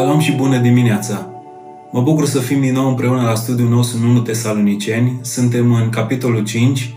Shalom și bună dimineața! Mă bucur să fim din nou împreună la studiul nostru în 1 Tesaloniceni. Suntem în capitolul 5,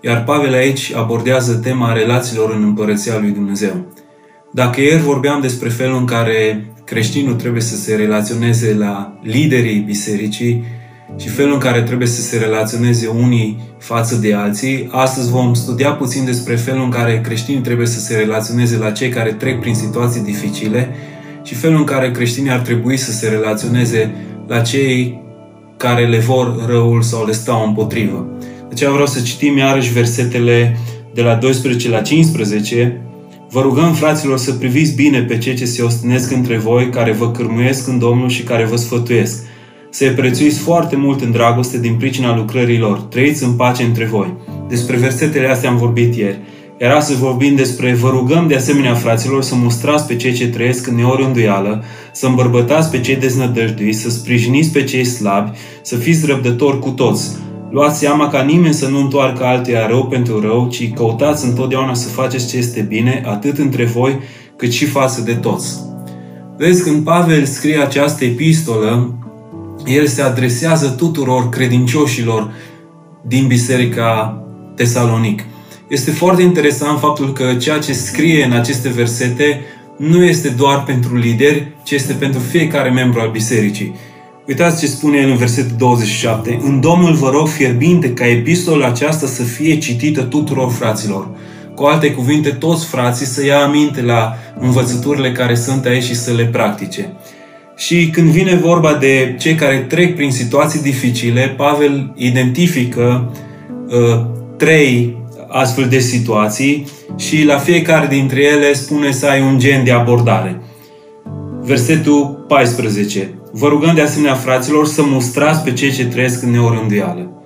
iar Pavel aici abordează tema relațiilor în Împărăția lui Dumnezeu. Dacă ieri vorbeam despre felul în care creștinul trebuie să se relaționeze la liderii bisericii și felul în care trebuie să se relaționeze unii față de alții, astăzi vom studia puțin despre felul în care creștinii trebuie să se relaționeze la cei care trec prin situații dificile și felul în care creștinii ar trebui să se relaționeze la cei care le vor răul sau le stau împotrivă. De aceea vreau să citim iarăși versetele de la 12 la 15. Vă rugăm, fraților, să priviți bine pe cei ce se ostinesc între voi, care vă cârmuiesc în Domnul și care vă sfătuiesc. Să-i prețuiți foarte mult în dragoste din pricina lucrărilor. Trăiți în pace între voi. Despre versetele astea am vorbit ieri. Iar astăzi vorbim despre vă rugăm de asemenea, fraților, să mustrați pe cei ce trăiesc în neorânduială, să îmbărbătați pe cei deznădăjduiți, să sprijiniți pe cei slabi, să fiți răbdători cu toți. Luați seama ca nimeni să nu întoarcă altuia rău pentru rău, ci căutați întotdeauna să faceți ce este bine, atât între voi, cât și față de toți. Vezi, când Pavel scrie această epistolă, el se adresează tuturor credincioșilor din Biserica Tesalonic. Este foarte interesant faptul că ceea ce scrie în aceste versete nu este doar pentru lideri, ci este pentru fiecare membru al bisericii. Uitați ce spune el în versetul 27. În Domnul vă rog fierbinte ca epistola aceasta să fie citită tuturor fraților. Cu alte cuvinte, toți frații să ia aminte la învățăturile care sunt aici și să le practice. Și când vine vorba de cei care trec prin situații dificile, Pavel identifică uh, trei astfel de situații și la fiecare dintre ele spune să ai un gen de abordare. Versetul 14. Vă rugăm de asemenea, fraților, să mustrați pe cei ce trăiesc în neorânduială,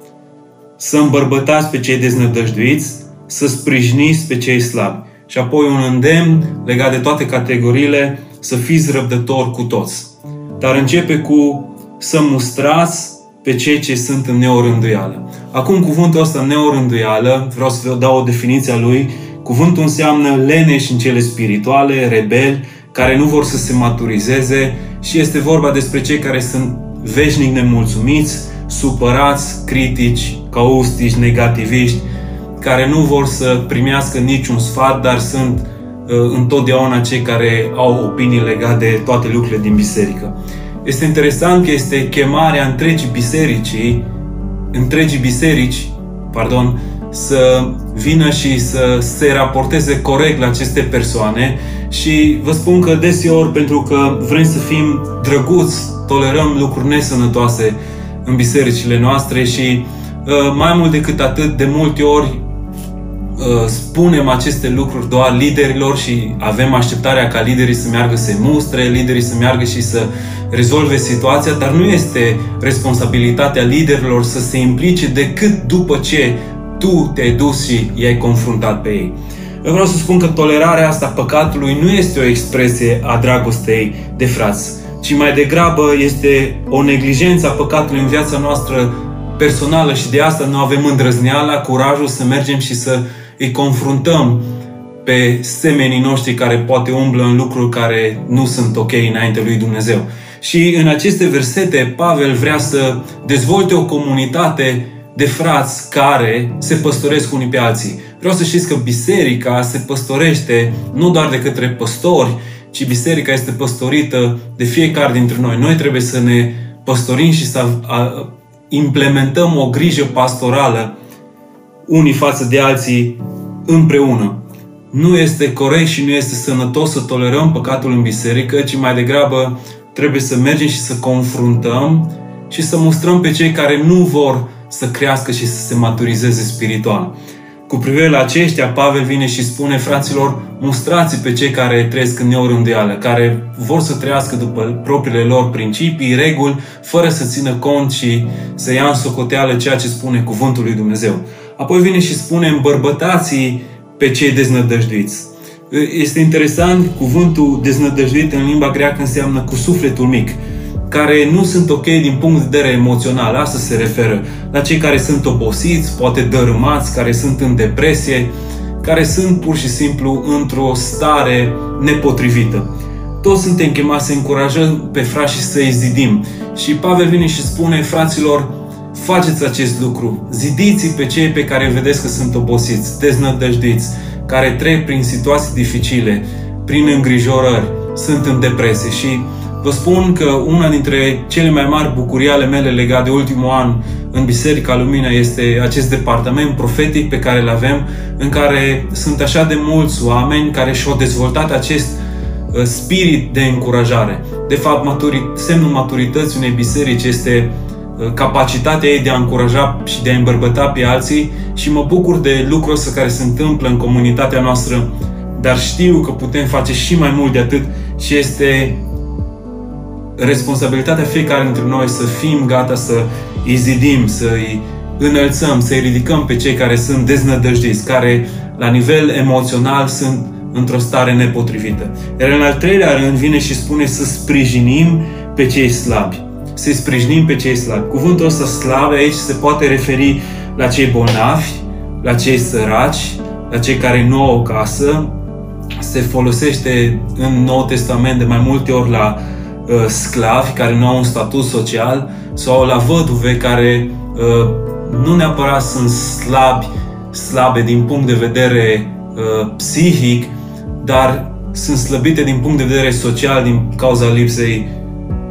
să îmbărbătați pe cei deznădăjduiți, să sprijiniți pe cei slabi. Și apoi un îndemn legat de toate categoriile, să fiți răbdători cu toți. Dar începe cu să mustrați pe cei ce sunt în neorânduială. Acum cuvântul ăsta neorânduială, vreau să vă dau o definiție a lui, cuvântul înseamnă leneși în cele spirituale, rebeli, care nu vor să se maturizeze și este vorba despre cei care sunt veșnic nemulțumiți, supărați, critici, caustici, negativiști, care nu vor să primească niciun sfat, dar sunt uh, întotdeauna cei care au opinii legate de toate lucrurile din biserică. Este interesant că este chemarea întregii bisericii, întregii biserici, pardon, să vină și să se raporteze corect la aceste persoane. Și vă spun că deseori, pentru că vrem să fim drăguți, tolerăm lucruri nesănătoase în bisericile noastre și uh, mai mult decât atât, de multe ori Uh, spunem aceste lucruri doar liderilor și avem așteptarea ca liderii să meargă să mustre, liderii să meargă și să rezolve situația, dar nu este responsabilitatea liderilor să se implice decât după ce tu te-ai dus și i-ai confruntat pe ei. Eu vreau să spun că tolerarea asta păcatului nu este o expresie a dragostei de frați, ci mai degrabă este o neglijență a păcatului în viața noastră personală și de asta nu avem îndrăzneala, curajul să mergem și să îi confruntăm pe semenii noștri care poate umblă în lucruri care nu sunt ok înainte lui Dumnezeu. Și în aceste versete, Pavel vrea să dezvolte o comunitate de frați care se păstoresc unii pe alții. Vreau să știți că biserica se păstorește nu doar de către păstori, ci biserica este păstorită de fiecare dintre noi. Noi trebuie să ne păstorim și să implementăm o grijă pastorală unii față de alții împreună. Nu este corect și nu este sănătos să tolerăm păcatul în biserică, ci mai degrabă trebuie să mergem și să confruntăm și să mustrăm pe cei care nu vor să crească și să se maturizeze spiritual. Cu privire la aceștia, Pavel vine și spune, fraților, mustrați pe cei care trăiesc în neorânduială, care vor să trăiască după propriile lor principii, reguli, fără să țină cont și să ia în socoteală ceea ce spune Cuvântul lui Dumnezeu. Apoi vine și spune îmbărbătații pe cei deznădăjduiți. Este interesant, cuvântul deznădăjduit în limba greacă înseamnă cu sufletul mic, care nu sunt ok din punct de vedere emoțional. Asta se referă la cei care sunt obosiți, poate dărâmați, care sunt în depresie, care sunt pur și simplu într-o stare nepotrivită. toți suntem chemați să încurajăm pe frați și să-i zidim. Și Pavel vine și spune, fraților, faceți acest lucru. Zidiți pe cei pe care vedeți că sunt obosiți, deznădăjduiți, care trec prin situații dificile, prin îngrijorări, sunt în depresie și Vă spun că una dintre cele mai mari bucurii ale mele legate de ultimul an în Biserica Lumina este acest departament profetic pe care îl avem, în care sunt așa de mulți oameni care și-au dezvoltat acest uh, spirit de încurajare. De fapt, maturi, semnul maturității unei biserici este uh, capacitatea ei de a încuraja și de a îmbărbăta pe alții și mă bucur de lucrul ăsta care se întâmplă în comunitatea noastră, dar știu că putem face și mai mult de atât și este responsabilitatea fiecare dintre noi să fim gata să îi zidim, să îi înălțăm, să îi ridicăm pe cei care sunt deznădăjdiți, care la nivel emoțional sunt într-o stare nepotrivită. Iar în al treilea rând vine și spune să sprijinim pe cei slabi. Să sprijinim pe cei slabi. Cuvântul ăsta slabe aici se poate referi la cei bolnavi, la cei săraci, la cei care nu au o casă. Se folosește în Noul Testament de mai multe ori la Uh, sclavi care nu au un statut social sau la văduve care uh, nu neapărat sunt slabi, slabe din punct de vedere uh, psihic, dar sunt slăbite din punct de vedere social din cauza lipsei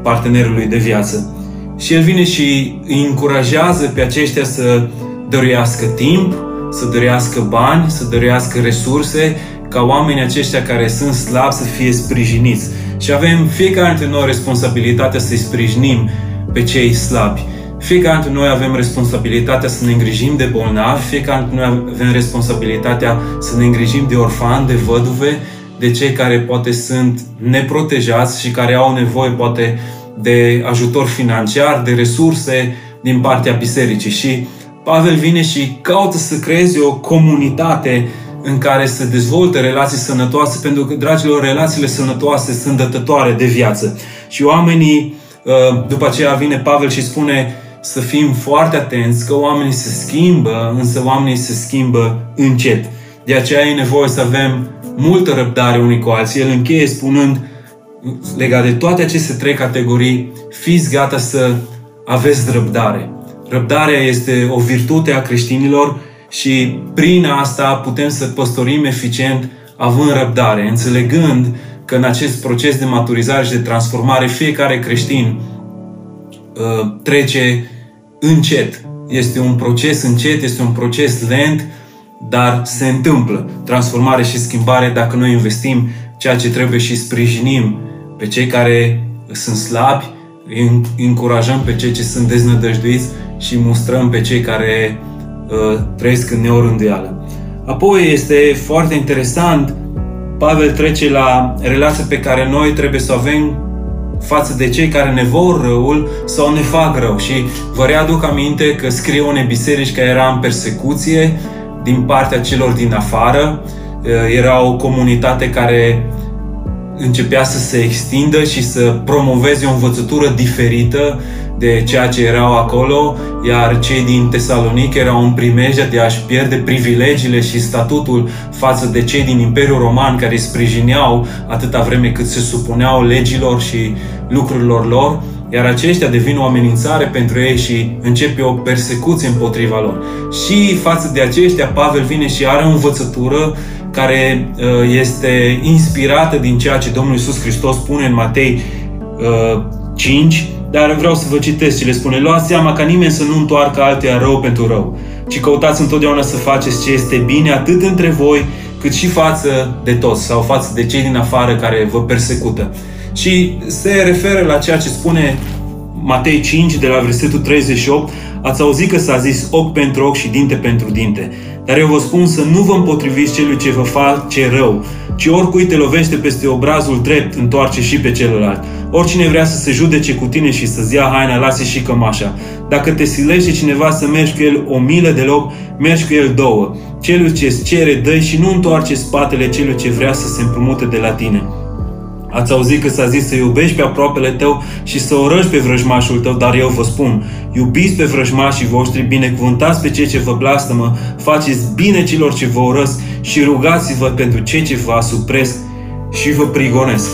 partenerului de viață. Și el vine și îi încurajează pe aceștia să dăruiască timp, să dăruiască bani, să dăruiască resurse, ca oamenii aceștia care sunt slabi să fie sprijiniți. Și avem fiecare dintre noi responsabilitatea să-i sprijinim pe cei slabi. Fiecare dintre noi avem responsabilitatea să ne îngrijim de bolnavi, fiecare dintre noi avem responsabilitatea să ne îngrijim de orfani, de văduve, de cei care poate sunt neprotejați și care au nevoie poate de ajutor financiar, de resurse din partea bisericii. Și Pavel vine și caută să creeze o comunitate în care să dezvolte relații sănătoase, pentru că, dragilor, relațiile sănătoase sunt dătătoare de viață. Și oamenii, uh, după aceea vine Pavel și spune să fim foarte atenți că oamenii se schimbă, însă oamenii se schimbă încet. De aceea e nevoie să avem multă răbdare unii cu alții. El încheie spunând, legat de toate aceste trei categorii, fiți gata să aveți răbdare. Răbdarea este o virtute a creștinilor și prin asta putem să păstorim eficient având răbdare, înțelegând că în acest proces de maturizare și de transformare fiecare creștin uh, trece încet. Este un proces încet, este un proces lent, dar se întâmplă transformare și schimbare dacă noi investim ceea ce trebuie și sprijinim pe cei care sunt slabi, încurajăm pe cei ce sunt deznădăjduiți și mustrăm pe cei care Uh, trăiesc în neorânduială. Apoi este foarte interesant, Pavel trece la relația pe care noi trebuie să o avem față de cei care ne vor răul sau ne fac rău. Și vă readuc aminte că scrie unei biserici care era în persecuție din partea celor din afară. Uh, era o comunitate care începea să se extindă și să promoveze o învățătură diferită de ceea ce erau acolo, iar cei din Tesalonic erau în primejdea de a-și pierde privilegiile și statutul față de cei din Imperiul Roman care îi sprijineau atâta vreme cât se supuneau legilor și lucrurilor lor, iar aceștia devin o amenințare pentru ei și începe o persecuție împotriva lor. Și față de aceștia, Pavel vine și are o învățătură care uh, este inspirată din ceea ce Domnul Iisus Hristos spune în Matei 5, uh, dar vreau să vă citesc ce le spune. Luați seama ca nimeni să nu întoarcă altuia rău pentru rău, ci căutați întotdeauna să faceți ce este bine, atât între voi, cât și față de toți sau față de cei din afară care vă persecută. Și se referă la ceea ce spune Matei 5, de la versetul 38, ați auzit că s-a zis ochi pentru ochi și dinte pentru dinte. Dar eu vă spun să nu vă împotriviți celui ce vă face rău, ci oricui te lovește peste obrazul drept, întoarce și pe celălalt. Oricine vrea să se judece cu tine și să-ți ia haina, lasă și cămașa. Dacă te silește cineva să mergi cu el o milă de loc, mergi cu el două. Celui ce îți cere, dă și nu întoarce spatele celui ce vrea să se împrumute de la tine. Ați auzit că s-a zis să iubești pe aproapele tău și să orăși pe vrăjmașul tău, dar eu vă spun, iubiți pe vrăjmașii voștri, binecuvântați pe cei ce vă blastămă, faceți bine celor ce vă urăsc și rugați-vă pentru cei ce vă asupresc și vă prigonesc.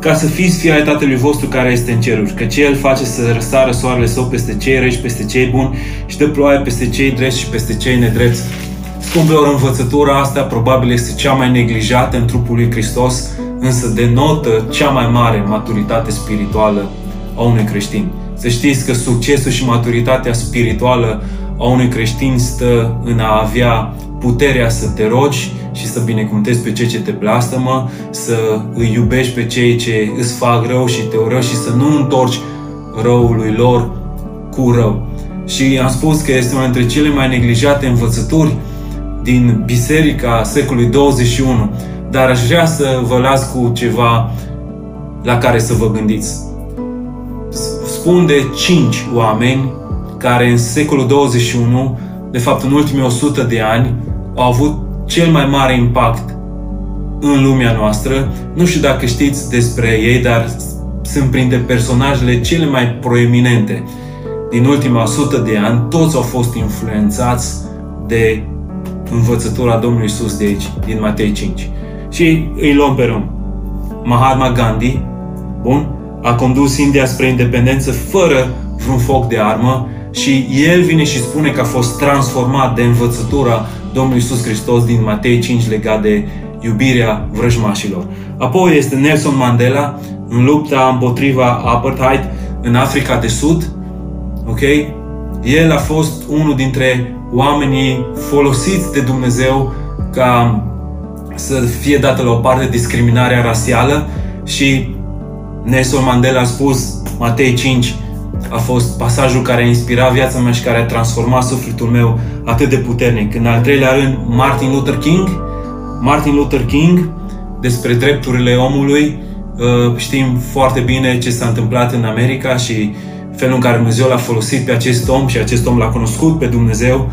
ca să fiți fii ai Tatălui vostru care este în ceruri, că El face să răsară soarele său peste cei răi și peste cei buni și dă ploaie peste cei drepți și peste cei nedrepți. Scumpilor, învățătura asta probabil este cea mai neglijată în trupul lui Hristos, însă denotă cea mai mare maturitate spirituală a unui creștin. Să știți că succesul și maturitatea spirituală a unui creștin stă în a avea puterea să te rogi și să binecuvântezi pe cei ce te blastămă, să îi iubești pe cei ce îți fac rău și te ură și să nu întorci răului lor cu rău. Și am spus că este una dintre cele mai neglijate învățături din biserica secolului 21, dar aș vrea să vă las cu ceva la care să vă gândiți. Spun de cinci oameni care în secolul 21, de fapt în ultimii 100 de ani, au avut cel mai mare impact în lumea noastră. Nu știu dacă știți despre ei, dar sunt printre personajele cele mai proeminente din ultima 100 de ani. Toți au fost influențați de învățătura Domnului Isus de aici, din Matei 5. Și îi luăm pe rând. Mahatma Gandhi, bun, a condus India spre independență fără vreun foc de armă și el vine și spune că a fost transformat de învățătura Domnului Isus Hristos din Matei 5 legat de iubirea vrăjmașilor. Apoi este Nelson Mandela în lupta împotriva apartheid în Africa de Sud. Ok? El a fost unul dintre oamenii folosiți de Dumnezeu ca să fie dată la o parte discriminarea rasială și Nelson Mandela a spus, Matei 5, a fost pasajul care a inspirat viața mea și care a transformat sufletul meu atât de puternic. În al treilea rând, Martin Luther King. Martin Luther King, despre drepturile omului, uh, știm foarte bine ce s-a întâmplat în America și felul în care Dumnezeu l-a folosit pe acest om și acest om l-a cunoscut pe Dumnezeu.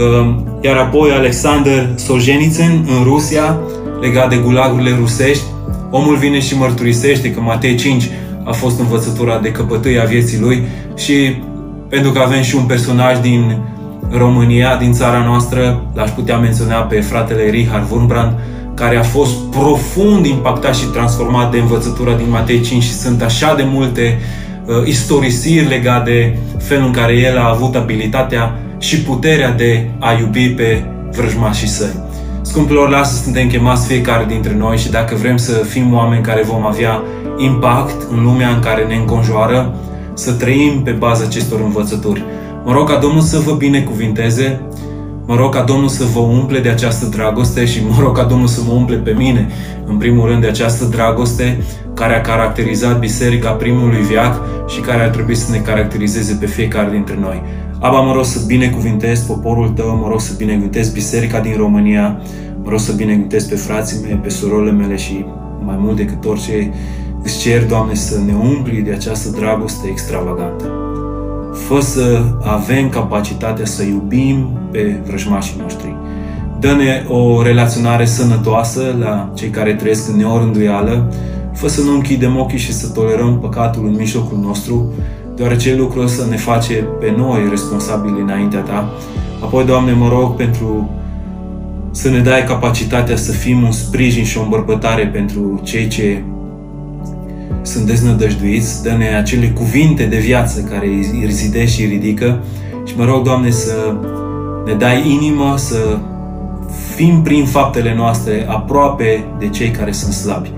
Uh, iar apoi Alexander Solzhenitsyn în Rusia, legat de gulagurile rusești, omul vine și mărturisește că Matei 5 a fost învățătura de căpătâi a vieții lui și pentru că avem și un personaj din România, din țara noastră, l-aș putea menționa pe fratele Richard Wurmbrand, care a fost profund impactat și transformat de învățătura din Matei 5 și sunt așa de multe uh, istorisiri legate de felul în care el a avut abilitatea și puterea de a iubi pe vrăjmașii săi. Scumpilor, lasă suntem chemați fiecare dintre noi și dacă vrem să fim oameni care vom avea impact în lumea în care ne înconjoară, să trăim pe baza acestor învățături. Mă rog ca Domnul să vă binecuvinteze, mă rog ca Domnul să vă umple de această dragoste și mă rog ca Domnul să mă umple pe mine, în primul rând, de această dragoste care a caracterizat Biserica primului viac și care ar trebui să ne caracterizeze pe fiecare dintre noi. Aba, mă rog să binecuvintez poporul tău, mă rog să binecuvintez Biserica din România, mă rog să binecuvintez pe frații mei, pe surorile mele și mai mult decât orice Îți cer, Doamne, să ne umpli de această dragoste extravagantă. Fă să avem capacitatea să iubim pe vrăjmașii noștri. Dă-ne o relaționare sănătoasă la cei care trăiesc în neorânduială. Fă să nu închidem ochii și să tolerăm păcatul în mijlocul nostru, deoarece lucrul ăsta ne face pe noi responsabili înaintea Ta. Apoi, Doamne, mă rog pentru să ne dai capacitatea să fim un sprijin și o îmbărbătare pentru cei ce sunt deznădăjduiți, dă-ne acele cuvinte de viață care îi rizidește și îi ridică și mă rog, Doamne, să ne dai inimă să fim prin faptele noastre aproape de cei care sunt slabi.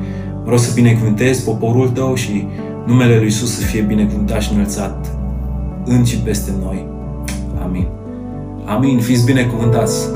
Mă rog să binecuvântez poporul Tău și numele Lui Iisus să fie binecuvântat și înălțat în și peste noi. Amin. Amin. Fiți binecuvântați!